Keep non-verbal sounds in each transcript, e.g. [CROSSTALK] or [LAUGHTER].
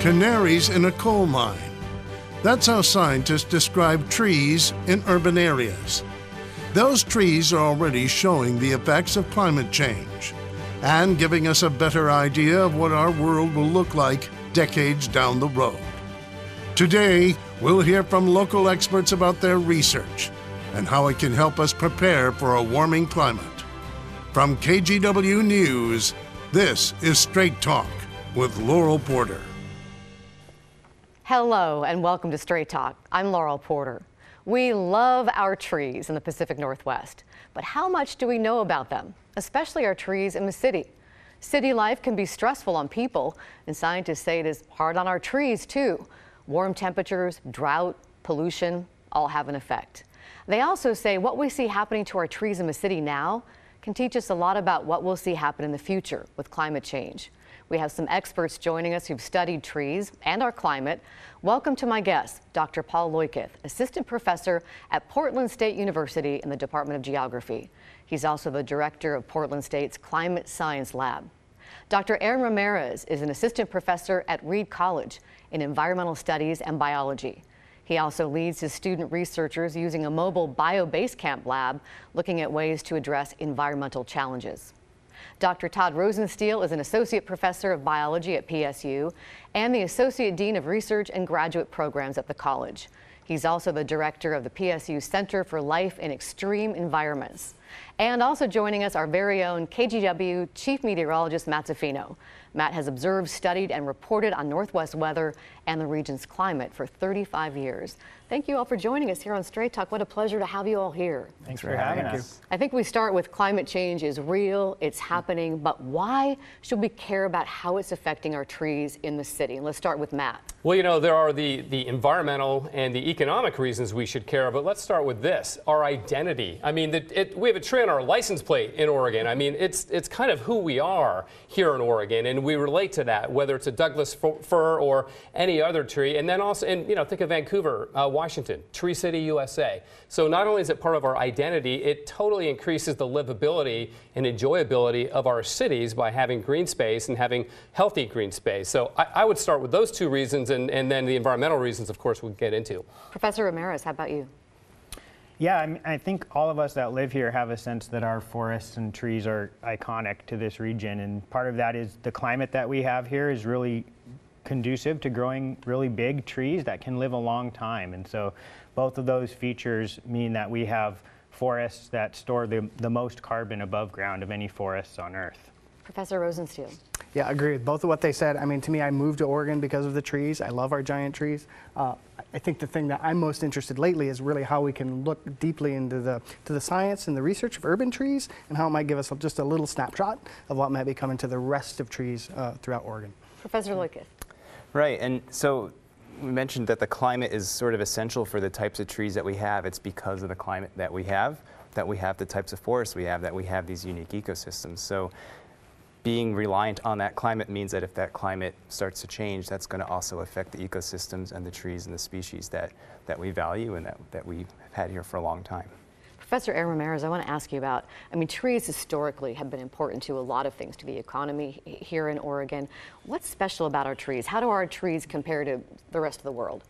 Canaries in a coal mine. That's how scientists describe trees in urban areas. Those trees are already showing the effects of climate change and giving us a better idea of what our world will look like decades down the road. Today, we'll hear from local experts about their research and how it can help us prepare for a warming climate. From KGW News, this is Straight Talk with Laurel Porter. Hello and welcome to Straight Talk. I'm Laurel Porter. We love our trees in the Pacific Northwest, but how much do we know about them, especially our trees in the city? City life can be stressful on people, and scientists say it is hard on our trees too. Warm temperatures, drought, pollution all have an effect. They also say what we see happening to our trees in the city now can teach us a lot about what we'll see happen in the future with climate change. We have some experts joining us who've studied trees and our climate. Welcome to my guest, Dr. Paul Loikith, assistant professor at Portland State University in the Department of Geography. He's also the director of Portland State's Climate Science Lab. Dr. Aaron Ramirez is an assistant professor at Reed College in environmental studies and biology. He also leads his student researchers using a mobile bio-basecamp lab looking at ways to address environmental challenges. Dr. Todd Rosenstiel is an associate professor of biology at PSU and the associate dean of research and graduate programs at the college. He's also the director of the PSU Center for Life in Extreme Environments. And also joining us, our very own KGW Chief Meteorologist Matt Zaffino. Matt has observed, studied, and reported on Northwest weather and the region's climate for 35 years. Thank you all for joining us here on Straight Talk. What a pleasure to have you all here. Thanks, for, having us. I think we start with climate change is real, it's happening, but why should we care about how it's affecting our trees in the city? And let's start with Matt. Well, you know, there are the, the environmental and the economic reasons we should care, but let's start with this, our identity. I mean, the, it, we have a tree on our license plate in Oregon. I mean, it's, it's kind of who we are here in Oregon, and we relate to that, whether it's a Douglas fir or any other tree. And then also, and you know, think of Vancouver, uh, Washington, Tree City, USA. So not only is it part of our identity, it totally increases the livability and enjoyability of our cities by having green space and having healthy green space. So I, I would start with those two reasons, and, and then the environmental reasons, of course, we'll get into. Professor Ramirez, how about you? Yeah, I, mean, I, think all of us that live here have a sense that our forests and trees are iconic to this region, and part of that is the climate that we have here is really conducive to growing really big trees that can live a long time. And so both of those features mean that we have forests that store the, the most carbon above ground of any forests on Earth. Professor Rosenstiel. Yeah, I agree with both of what they said. I mean, to me, I moved to Oregon because of the trees. I love our giant trees. Uh, I think the thing that I'm most interested lately is really how we can look deeply into the to the science and the research of urban trees and how it might give us just a little snapshot of what might be coming to the rest of trees uh, throughout Oregon. Professor Loikith. Right, and so we mentioned that the climate is sort of essential for the types of trees that we have. It's because of the climate that we have that we have the types of forests we have, that we have these unique ecosystems. So being reliant on that climate means that if that climate starts to change, that's going to also affect the ecosystems and the trees and the species that, that we value and that, that we've had here for a long time. Professor Aaron Ramirez, I want to ask you about, I mean, trees historically have been important to a lot of things, to the economy here in Oregon. What's special about our trees? How do our trees compare to the rest of the world?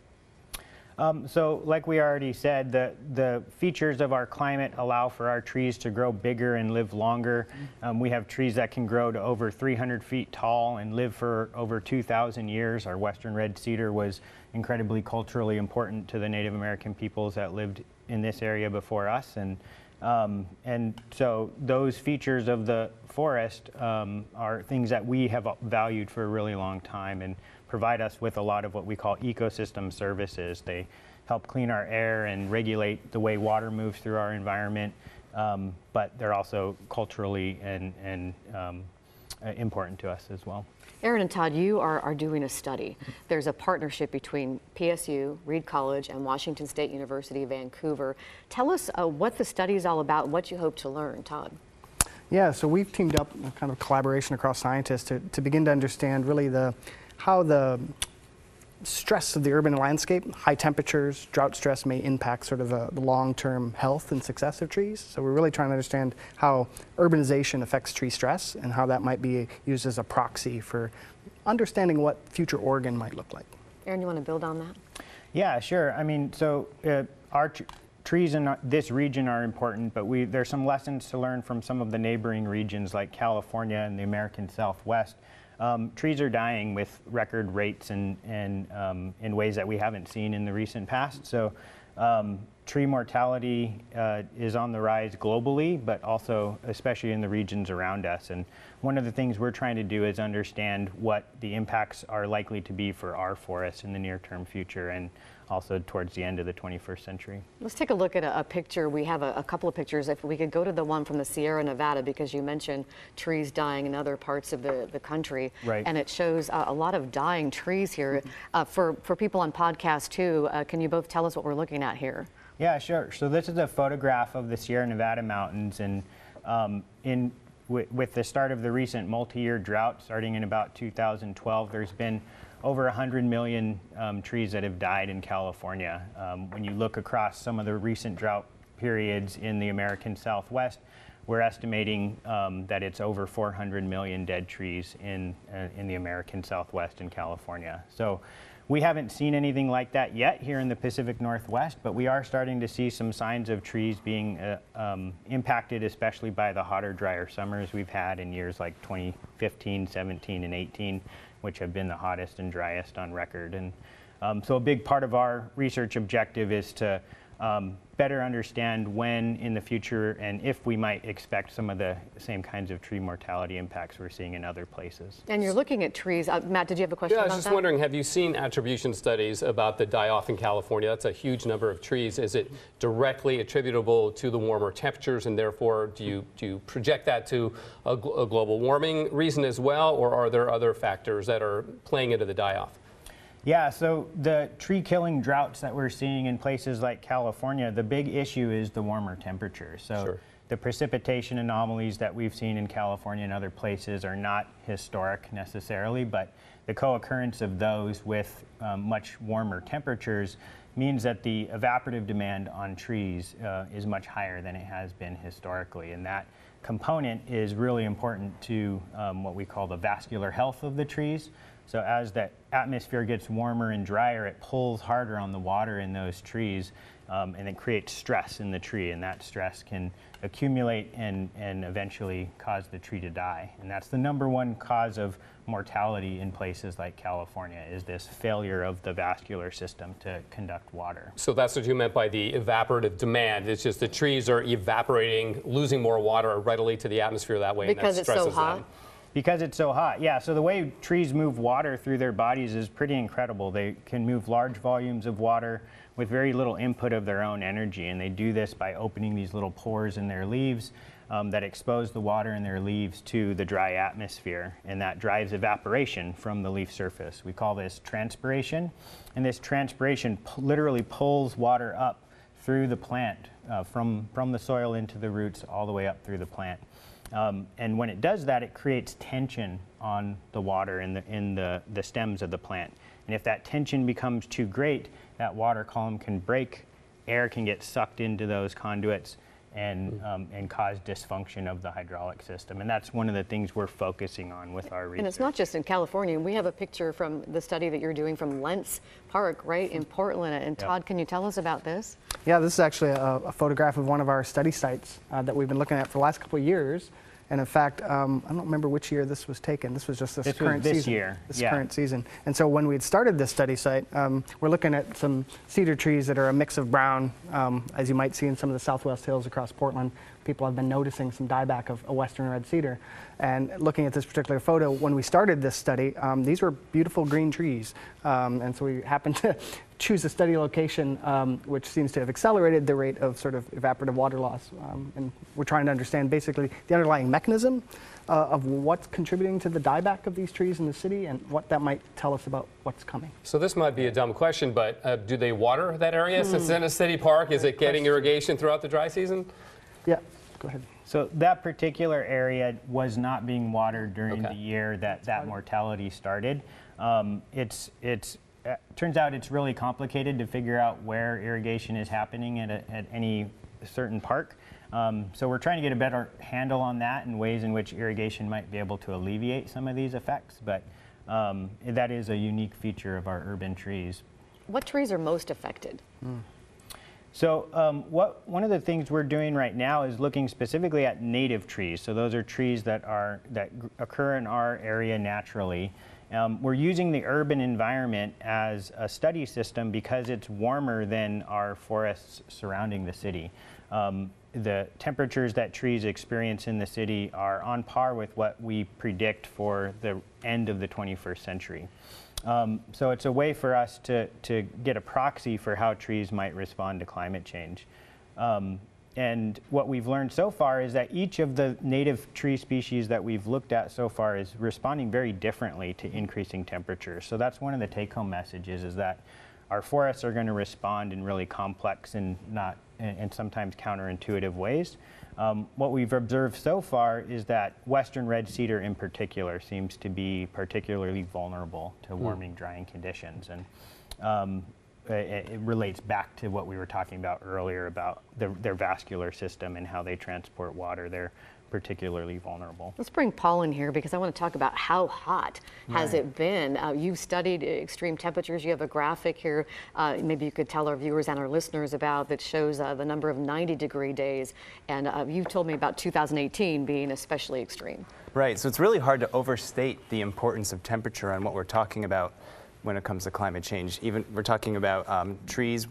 Um, so like we already said, the, the features of our climate allow for our trees to grow bigger and live longer. Um, we have trees that can grow to over 300 feet tall and live for over 2,000 years. Our western red cedar was incredibly culturally important to the Native American peoples that lived in this area before us. And, um, and so those features of the forest um, are things that we have valued for a really long time and provide us with a lot of what we call ecosystem services. They help clean our air and regulate the way water moves through our environment, um, but they're also culturally and, and um, important to us as well. Aaron and Todd, you are, are doing a study. There's a partnership between PSU, Reed College, and Washington State University, Vancouver. Tell us uh, what the study is all about, what you hope to learn, Todd. Yeah, so we've teamed up, kind of collaboration across scientists to, to begin to understand really the how the stress of the urban landscape, high temperatures, drought stress may impact sort of the, the long-term health and success of trees. So we're really trying to understand how urbanization affects tree stress and how that might be used as a proxy for understanding what future Oregon might look like. Aaron, you want to build on that? Yeah, sure. I mean, so uh, our tr- trees in this region are important, but we there's some lessons to learn from some of the neighboring regions like California and the American Southwest. Um, trees are dying with record rates and, and um, in ways that we haven't seen in the recent past. So um, tree mortality uh, is on the rise globally, but also especially in the regions around us. And one of the things we're trying to do is understand what the impacts are likely to be for our forests in the near-term future and also towards the end of the 21st century. Let's take a look at a, a picture. We have a, a couple of pictures. If we could go to the one from the Sierra Nevada, because you mentioned trees dying in other parts of the, the country. Right. And it shows uh, a lot of dying trees here. Uh, for, for people on podcast too, uh, can you both tell us what we're looking at here? Yeah, sure. So this is a photograph of the Sierra Nevada mountains, and um, in with the start of the recent multi-year drought, starting in about 2012, there's been over 100 million um, trees that have died in California. Um, when you look across some of the recent drought periods in the American Southwest, we're estimating um, that it's over 400 million dead trees in uh, in the American Southwest in California. So. We haven't seen anything like that yet here in the Pacific Northwest, but we are starting to see some signs of trees being uh, um, impacted, especially by the hotter, drier summers we've had in years like 2015, 17, and 18, which have been the hottest and driest on record. And um, so, a big part of our research objective is to um, better understand when in the future and if we might expect some of the same kinds of tree mortality impacts we're seeing in other places. And you're looking at trees. Uh, Matt, did you have a question Yeah, I about was just that? wondering, have you seen attribution studies about the die-off in California? That's a huge number of trees. Is it directly attributable to the warmer temperatures, and therefore do you do you project that to a, gl- a global warming reason as well, or are there other factors that are playing into the die-off? Yeah, so the tree killing droughts that we're seeing in places like California, the big issue is the warmer temperatures. So Sure. the precipitation anomalies that we've seen in California and other places are not historic necessarily, but the co-occurrence of those with um, much warmer temperatures means that the evaporative demand on trees uh, is much higher than it has been historically, and that component is really important to um, what we call the vascular health of the trees. So as the atmosphere gets warmer and drier, it pulls harder on the water in those trees, um, and it creates stress in the tree, and that stress can accumulate and, and eventually cause the tree to die. And that's the number one cause of mortality in places like California is this failure of the vascular system to conduct water. So that's what you meant by the evaporative demand. It's just the trees are evaporating, losing more water readily to the atmosphere that way, Because and it's that so stresses hot? them. Because it's so hot, yeah. So the way trees move water through their bodies is pretty incredible. They can move large volumes of water with very little input of their own energy, and they do this by opening these little pores in their leaves um, that expose the water in their leaves to the dry atmosphere, and that drives evaporation from the leaf surface. We call this transpiration, and this transpiration literally pulls water up through the plant uh, from, from the soil into the roots all the way up through the plant. Um, and when it does that, it creates tension on the water in the, in the, the stems of the plant. And if that tension becomes too great, that water column can break, air can get sucked into those conduits and, um, and cause dysfunction of the hydraulic system. And that's one of the things we're focusing on with our research. And it's not just in California. We have a picture from the study that you're doing from Lents Park, right, in Portland. And Todd, can you tell us about this? Yeah, this is actually a, a photograph of one of our study sites uh, that we've been looking at for the last couple of years. And in fact, um, I don't remember which year this was taken. This was just this, This current this season. year, This yeah. current season. And so when we had started this study site, um, we're looking at some cedar trees that are a mix of brown, um, as you might see in some of the southwest hills across Portland. People have been noticing some dieback of a western red cedar. And looking at this particular photo, when we started this study, um, these were beautiful green trees. Um, and so we happened to [LAUGHS] choose a study location um, which seems to have accelerated the rate of sort of evaporative water loss. Um, and we're trying to understand basically the underlying mechanism uh, of what's contributing to the dieback of these trees in the city and what that might tell us about what's coming. So this might be a dumb question, but uh, do they water that area since Hmm. it's in a city park? Is it getting irrigation throughout the dry season? Yeah, go ahead. So that particular area was not being watered during Okay. the year that that mortality started. Um, it's it's uh, turns out it's really complicated to figure out where irrigation is happening at, a, at any certain park. Um, so we're trying to get a better handle on that and ways in which irrigation might be able to alleviate some of these effects. But um, that is a unique feature of our urban trees. What trees are most affected? So um, what, one of the things we're doing right now is looking specifically at native trees. So those are trees that, are, that occur in our area naturally. Um, we're using the urban environment as a study system because it's warmer than our forests surrounding the city. Um, the temperatures that trees experience in the city are on par with what we predict for the end of the 21st century. Um, so it's a way for us to, to get a proxy for how trees might respond to climate change. Um, and what we've learned so far is that each of the native tree species that we've looked at so far is responding very differently to increasing temperatures. So that's one of the take-home messages is that our forests are going to respond in really complex and not and sometimes counterintuitive ways. Um, what we've observed so far is that western red cedar in particular seems to be particularly vulnerable to hmm. warming, mm. drying conditions. And um, it, it, relates back to what we were talking about earlier about the, their vascular system and how they transport water. They're particularly vulnerable. Let's bring Paul in here because I want to talk about how hot has right. it been. Uh, you've studied extreme temperatures. You have a graphic here. Uh, maybe you could tell our viewers and our listeners about that shows uh, the number of 90 degree days. And uh, you told me about 2018 being especially extreme. Right. So it's really hard to overstate the importance of temperature on what we're talking about when it comes to climate change. Even we're talking about um, trees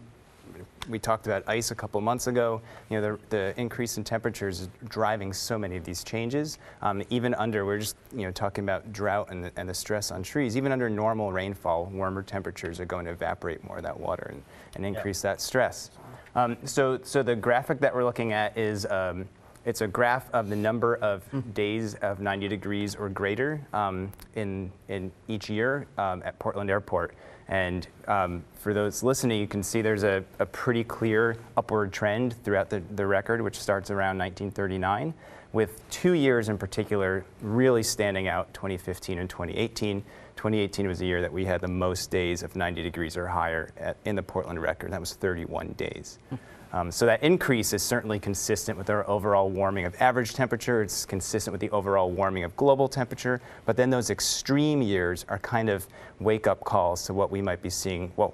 we talked about ice a couple months ago. You know, the, the increase in temperatures is driving so many of these changes. Um, even under, we're just you know talking about drought and the, and the stress on trees. Even under normal rainfall, warmer temperatures are going to evaporate more of that water and, and increase that stress. Um, so, so the graphic that we're looking at is um, it's a graph of the number of days of 90 degrees or greater um, in, in each year um, at Portland Airport. And um, for those listening, you can see there's a, a pretty clear upward trend throughout the, the record, which starts around 1939, with two years in particular really standing out 2015 and 2018. 2018 was the year that we had the most days of 90 degrees or higher at, in the Portland record. That was 31 days. Um, so that increase is certainly consistent with our overall warming of average temperature. It's consistent with the overall warming of global temperature. But then those extreme years are kind of wake-up calls to what we might be seeing, what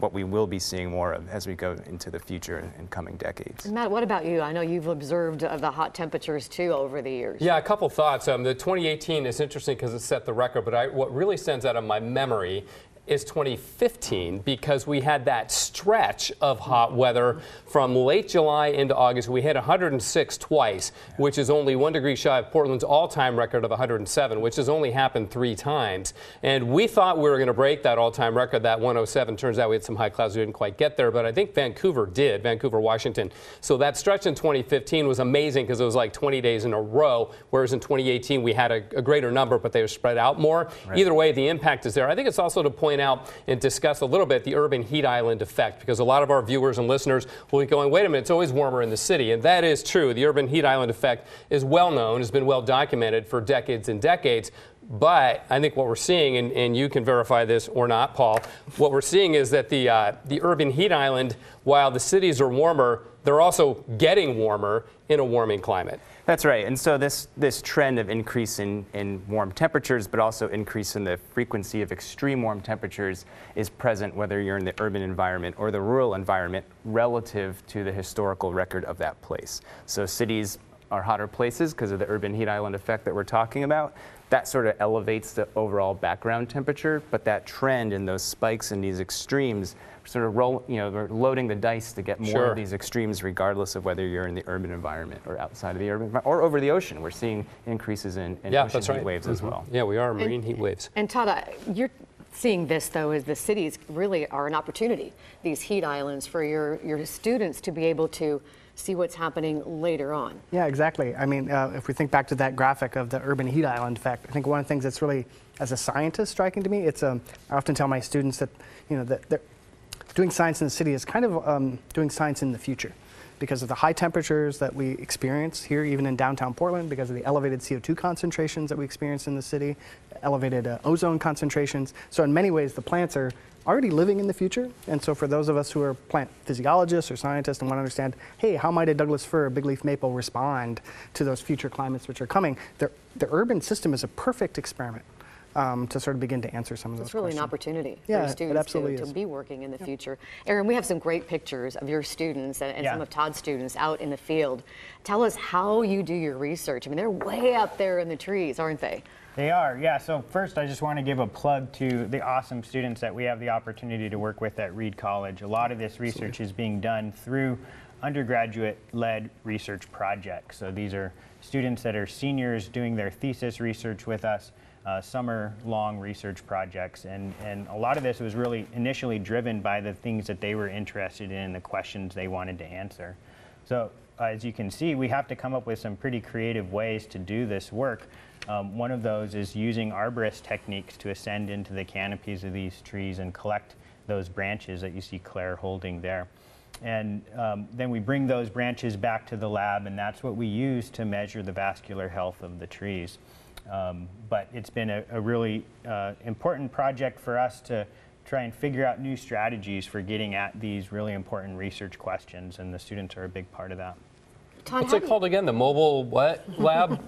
what we will be seeing more of as we go into the future in coming decades. And Matt, what about you? I know you've observed uh, the hot temperatures too over the years. Yeah, a couple thoughts. Um, the 2018 is interesting because it set the record. But I, what really stands out in my memory is 2015 because we had that stretch of hot weather from late July into August. We hit 106 twice, which is only one degree shy of Portland's all time record of 107, which has only happened three times. And we thought we were going to break that all time record, that 107. Turns out we had some high clouds we didn't quite get there, but I think Vancouver did, Vancouver, Washington. So that stretch in 2015 was amazing because it was like 20 days in a row, whereas in 2018 we had a, a greater number, but they were spread out more. Right. Either way, the impact is there. I think it's also to point out and discuss a little bit the urban heat island effect because a lot of our viewers and listeners will be going, wait a minute, it's always warmer in the city. And that is true. The urban heat island effect is well known, has been well documented for decades and decades. But I think what we're seeing, and, and, you can verify this or not, Paul, what we're seeing is that the, uh, the urban heat island, while the cities are warmer, they're also getting warmer in a warming climate. That's right. And so this, this trend of increase in, in warm temperatures, but also increase in the frequency of extreme warm temperatures is present whether you're in the urban environment or the rural environment relative to the historical record of that place. So cities are hotter places because of the urban heat island effect that we're talking about. That sort of elevates the overall background temperature, but that trend and those spikes and these extremes sort of roll, you know, we're loading the dice to get more sure. of these extremes, regardless of whether you're in the urban environment or outside of the urban or over the ocean. We're seeing increases in, in yeah, ocean heat right. waves mm-hmm. as well. Yeah, we are marine and, heat waves. And Todd, you're seeing this though as the cities really are an opportunity. These heat islands for your your students to be able to see what's happening later on. Yeah, exactly. I mean, uh, if we think back to that graphic of the urban heat island effect, I think one of the things that's really, as a scientist, striking to me, it's um, I often tell my students that you know that doing science in the city is kind of um, doing science in the future because of the high temperatures that we experience here, even in downtown Portland, because of the elevated CO2 concentrations that we experience in the city, elevated uh, ozone concentrations. So in many ways, the plants are already living in the future. And so for those of us who are plant physiologists or scientists and want to understand, hey, how might a Douglas fir or big leaf maple respond to those future climates which are coming, the, the urban system is a perfect experiment. Um, to sort of begin to answer some of those questions. It's really questions. an opportunity Yeah, for it students absolutely to, to be working in the future. Aaron, we have some great pictures of your students and, and Yeah. some of Todd's students out in the field. Tell us how you do your research. I mean, they're way up there in the trees, aren't they? They are, yeah. So first, I just want to give a plug to the awesome students that we have the opportunity to work with at Reed College. A lot of this research is being done through undergraduate-led research projects. So these are students that are seniors doing their thesis research with us, uh, summer-long research projects, and and a lot of this was really initially driven by the things that they were interested in, the questions they wanted to answer. So uh, as you can see, we have to come up with some pretty creative ways to do this work. Um, one of those is using arborist techniques to ascend into the canopies of these trees and collect those branches that you see Claire holding there. And um, then we bring those branches back to the lab, and that's what we use to measure the vascular health of the trees. Um, but it's been a, a really uh, important project for us to try and figure out new strategies for getting at these really important research questions, and the students are a big part of that. Todd, What's it called again? The mobile what [LAUGHS] lab?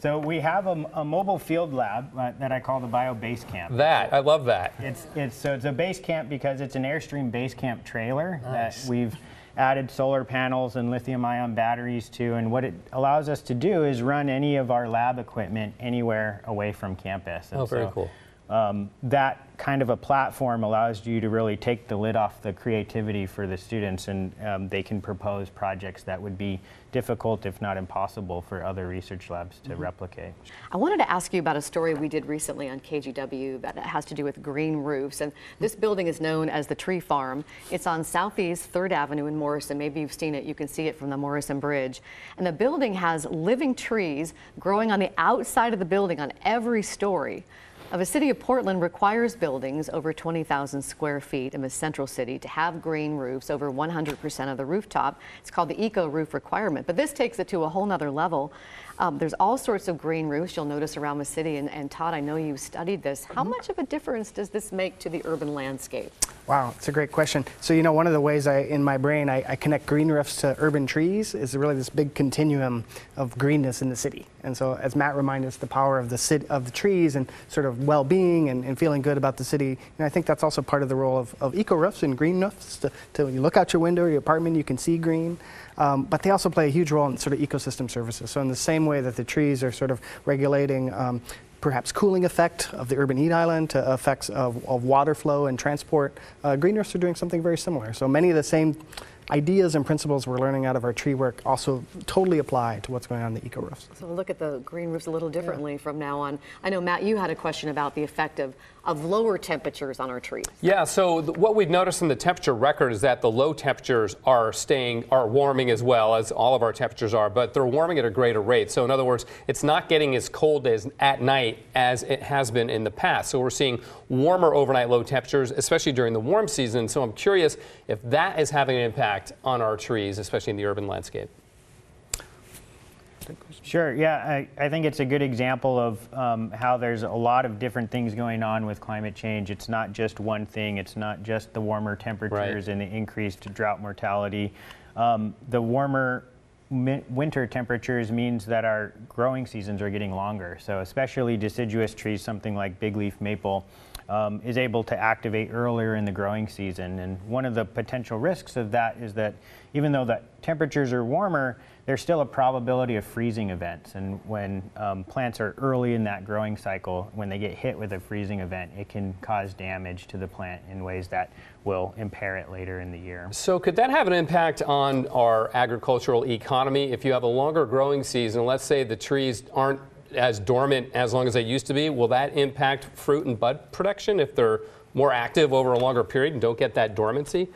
So we have a, a mobile field lab uh, that I call the Bio Base Camp. that I love that. It's, it's, so it's a base camp because it's an Airstream base camp trailer that we've added solar panels and lithium ion batteries to. And what it allows us to do is run any of our lab equipment anywhere away from campus. And Oh, very so, cool. Um, that kind of a platform allows you to really take the lid off the creativity for the students and um, they can propose projects that would be difficult, if not impossible, for other research labs to replicate. I wanted to ask you about a story we did recently on KGW that has to do with green roofs. And this building is known as the Tree Farm. It's on Southeast 3rd Avenue in Morrison. Maybe you've seen it. You can see it from the Morrison Bridge. And the building has living trees growing on the outside of the building on every story. Uh, The city of Portland requires buildings over 20,000 square feet in the central city to have green roofs over 100% of the rooftop. It's called the eco roof requirement, but this takes it to a whole nother level. Um, there's all sorts of green roofs you'll notice around the city, and, and Todd, I know you studied this. How much of a difference does this make to the urban landscape? Wow, it's a great question. So, you know, one of the ways I, in my brain, I, I connect green roofs to urban trees is really this big continuum of greenness in the city. And so, as Matt reminded us, the power of the city, of the trees and sort of well-being and, and feeling good about the city. And I think that's also part of the role of, of eco roofs and green roofs. To, to when you look out your window, your apartment, you can see green. Um, but they also play a huge role in sort of ecosystem services. So, in the same way that the trees are sort of regulating. Um, perhaps cooling effect of the urban heat island to effects of, of water flow and transport. Uh, green roofs are doing something very similar. So many of the same ideas and principles we're learning out of our tree work also totally apply to what's going on in the eco roofs. So we'll look at the green roofs a little differently from now on. I know, Matt, you had a question about the effect of, of lower temperatures on our trees. Yeah, so th- what we've noticed in the temperature record is that the low temperatures are staying, are warming as well as all of our temperatures are, but they're warming at a greater rate. So in other words, it's not getting as cold as at night as it has been in the past. So we're seeing warmer overnight low temperatures, especially during the warm season. So I'm curious if that is having an impact on our trees, especially in the urban landscape. Sure. Yeah, I, I think it's a good example of um, how there's a lot of different things going on with climate change. It's not just one thing. It's not just the warmer temperatures and the increased drought mortality. Um, the warmer winter temperatures means that our growing seasons are getting longer. So especially deciduous trees, something like big leaf maple, um, is able to activate earlier in the growing season. And one of the potential risks of that is that even though the temperatures are warmer, there's still a probability of freezing events. And when um, plants are early in that growing cycle, when they get hit with a freezing event, it can cause damage to the plant in ways that will impair it later in the year. So could that have an impact on our agricultural economy if you have a longer growing season? Let's say the trees aren't as dormant as long as they used to be. Will that impact fruit and bud production if they're more active over a longer period and don't get that dormancy?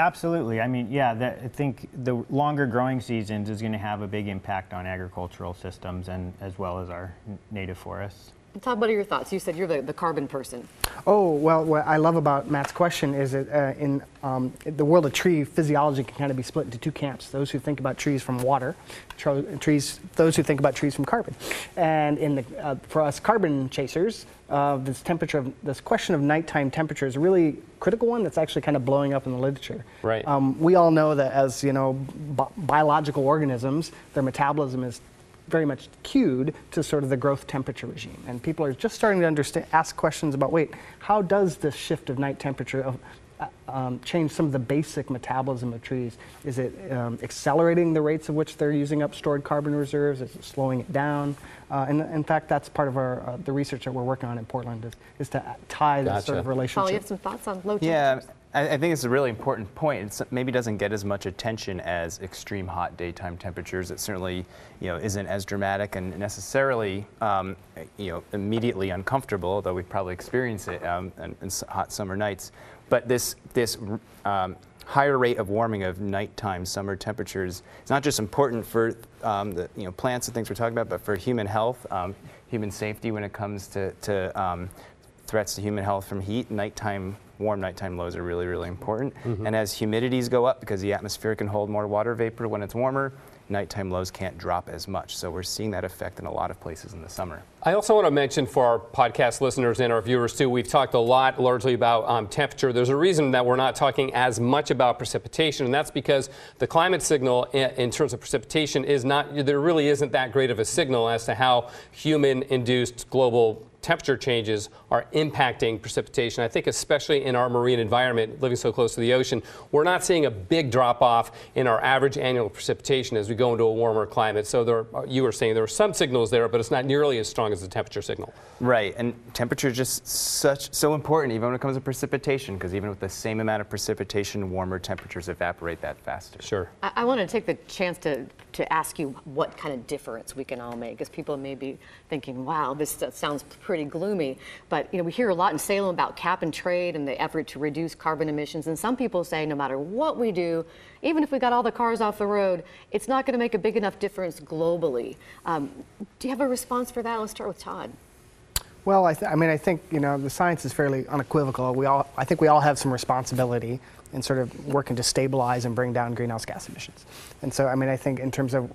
Absolutely. I mean, yeah, that, I think the longer growing seasons is going to have a big impact on agricultural systems and as well as our native forests. Todd, what are your thoughts? You said you're the, the carbon person. Oh, well, what I love about Matt's question is that uh, in um, the world of tree physiology can kind of be split into two camps. Those who think about trees from water, tro- trees, those who think about trees from carbon. And in the, uh, for us carbon chasers, uh, this temperature, of, this question of nighttime temperature is a really critical one that's actually kind of blowing up in the literature. Right. Um, we all know that as, you know, bi- biological organisms, their metabolism is very much cued to sort of the growth temperature regime. And people are just starting to understand, ask questions about, wait, how does this shift of night temperature of, uh, um, change some of the basic metabolism of trees? Is it um, accelerating the rates of which they're using up stored carbon reserves? Is it slowing it down? Uh, and in fact, that's part of our uh, the research that we're working on in Portland is, is to tie that sort of relationship. Paul, you have some thoughts on low temperatures? Yeah, temperatures? I, think it's a really important point. It maybe doesn't get as much attention as extreme hot daytime temperatures. It certainly, you know, isn't as dramatic and necessarily, um, you know, immediately uncomfortable. Although we probably experience it um, in, in hot summer nights. But this this um, higher rate of warming of nighttime summer temperatures is not just important for um, the you know plants and things we're talking about, but for human health, um, human safety when it comes to, to um, threats to human health from heat. Nighttime, warm nighttime lows are really, really important. And as humidities go up, because the atmosphere can hold more water vapor when it's warmer, nighttime lows can't drop as much. So we're seeing that effect in a lot of places in the summer. I also want to mention for our podcast listeners and our viewers too, we've talked a lot largely about um, temperature. There's a reason that we're not talking as much about precipitation, and that's because the climate signal in, in terms of precipitation is not, there really isn't that great of a signal as to how human induced global temperature changes are impacting precipitation. I think especially in our marine environment, living so close to the ocean, we're not seeing a big drop off in our average annual precipitation as we go into a warmer climate. So there, you were saying there are some signals there, but it's not nearly as strong as the temperature signal. Right, and temperature is just such so important, even when it comes to precipitation, because even with the same amount of precipitation, warmer temperatures evaporate that faster. Sure. I, I want to take the chance to, to ask you what kind of difference we can all make, because people may be thinking, wow, this sounds pretty gloomy. But you know, we hear a lot in Salem about cap and trade and the effort to reduce carbon emissions. And some people say no matter what we do, even if we got all the cars off the road, it's not going to make a big enough difference globally. Um, do you have a response for that? Let's start with Todd. Well, I, I mean, I think you know the science is fairly unequivocal. We all, I think, we all have some responsibility in sort of working to stabilize and bring down greenhouse gas emissions. And so, I mean, I think in terms of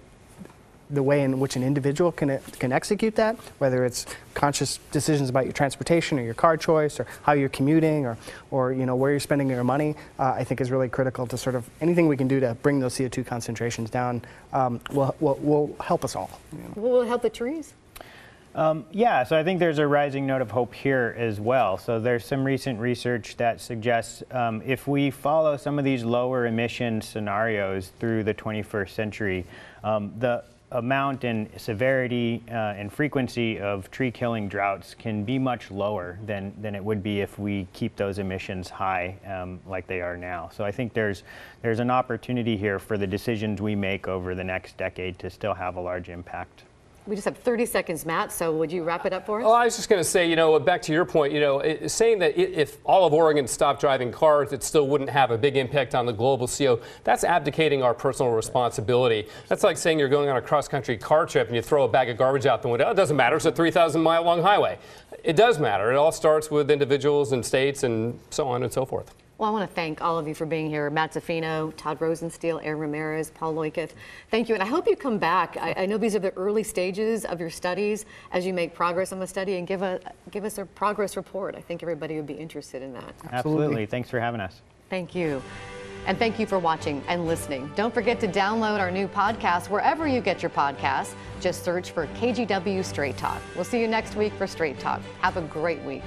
the way in which an individual can can execute that, whether it's conscious decisions about your transportation or your car choice or how you're commuting or, or you know where you're spending your money, uh, I think is really critical to sort of anything we can do to bring those CO2 concentrations down um, will, will, will help us all. you know. Will it help the trees? Yeah, so I think there's a rising note of hope here as well. So there's some recent research that suggests um, if we follow some of these lower emission scenarios through the 21st century, um, the amount and severity uh, and frequency of tree killing droughts can be much lower than, than it would be if we keep those emissions high um, like they are now. So I think there's, there's an opportunity here for the decisions we make over the next decade to still have a large impact. We just have 30 seconds, Matt. So would you wrap it up for us? Well, I was just going to say, you know, back to your point, you know, it, saying that i if all of Oregon stopped driving cars, it still wouldn't have a big impact on the global CO. That's abdicating our personal responsibility. That's like saying you're going on a cross-country car trip and you throw a bag of garbage out the window. It doesn't matter. It's a 3,000 mile long highway. It does matter. It all starts with individuals and states and so on and so forth. Well, I want to thank all of you for being here. Matt Zaffino, Todd Rosenstiel, Aaron Ramirez, Paul Loikith. Thank you. And I hope you come back. I, I know these are the early stages of your studies as you make progress on the study and give, a, give us a progress report. I think everybody would be interested in that. Absolutely. Thanks for having us. Thank you. And thank you for watching and listening. Don't forget to download our new podcast wherever you get your podcasts. Just search for KGW Straight Talk. We'll see you next week for Straight Talk. Have a great week.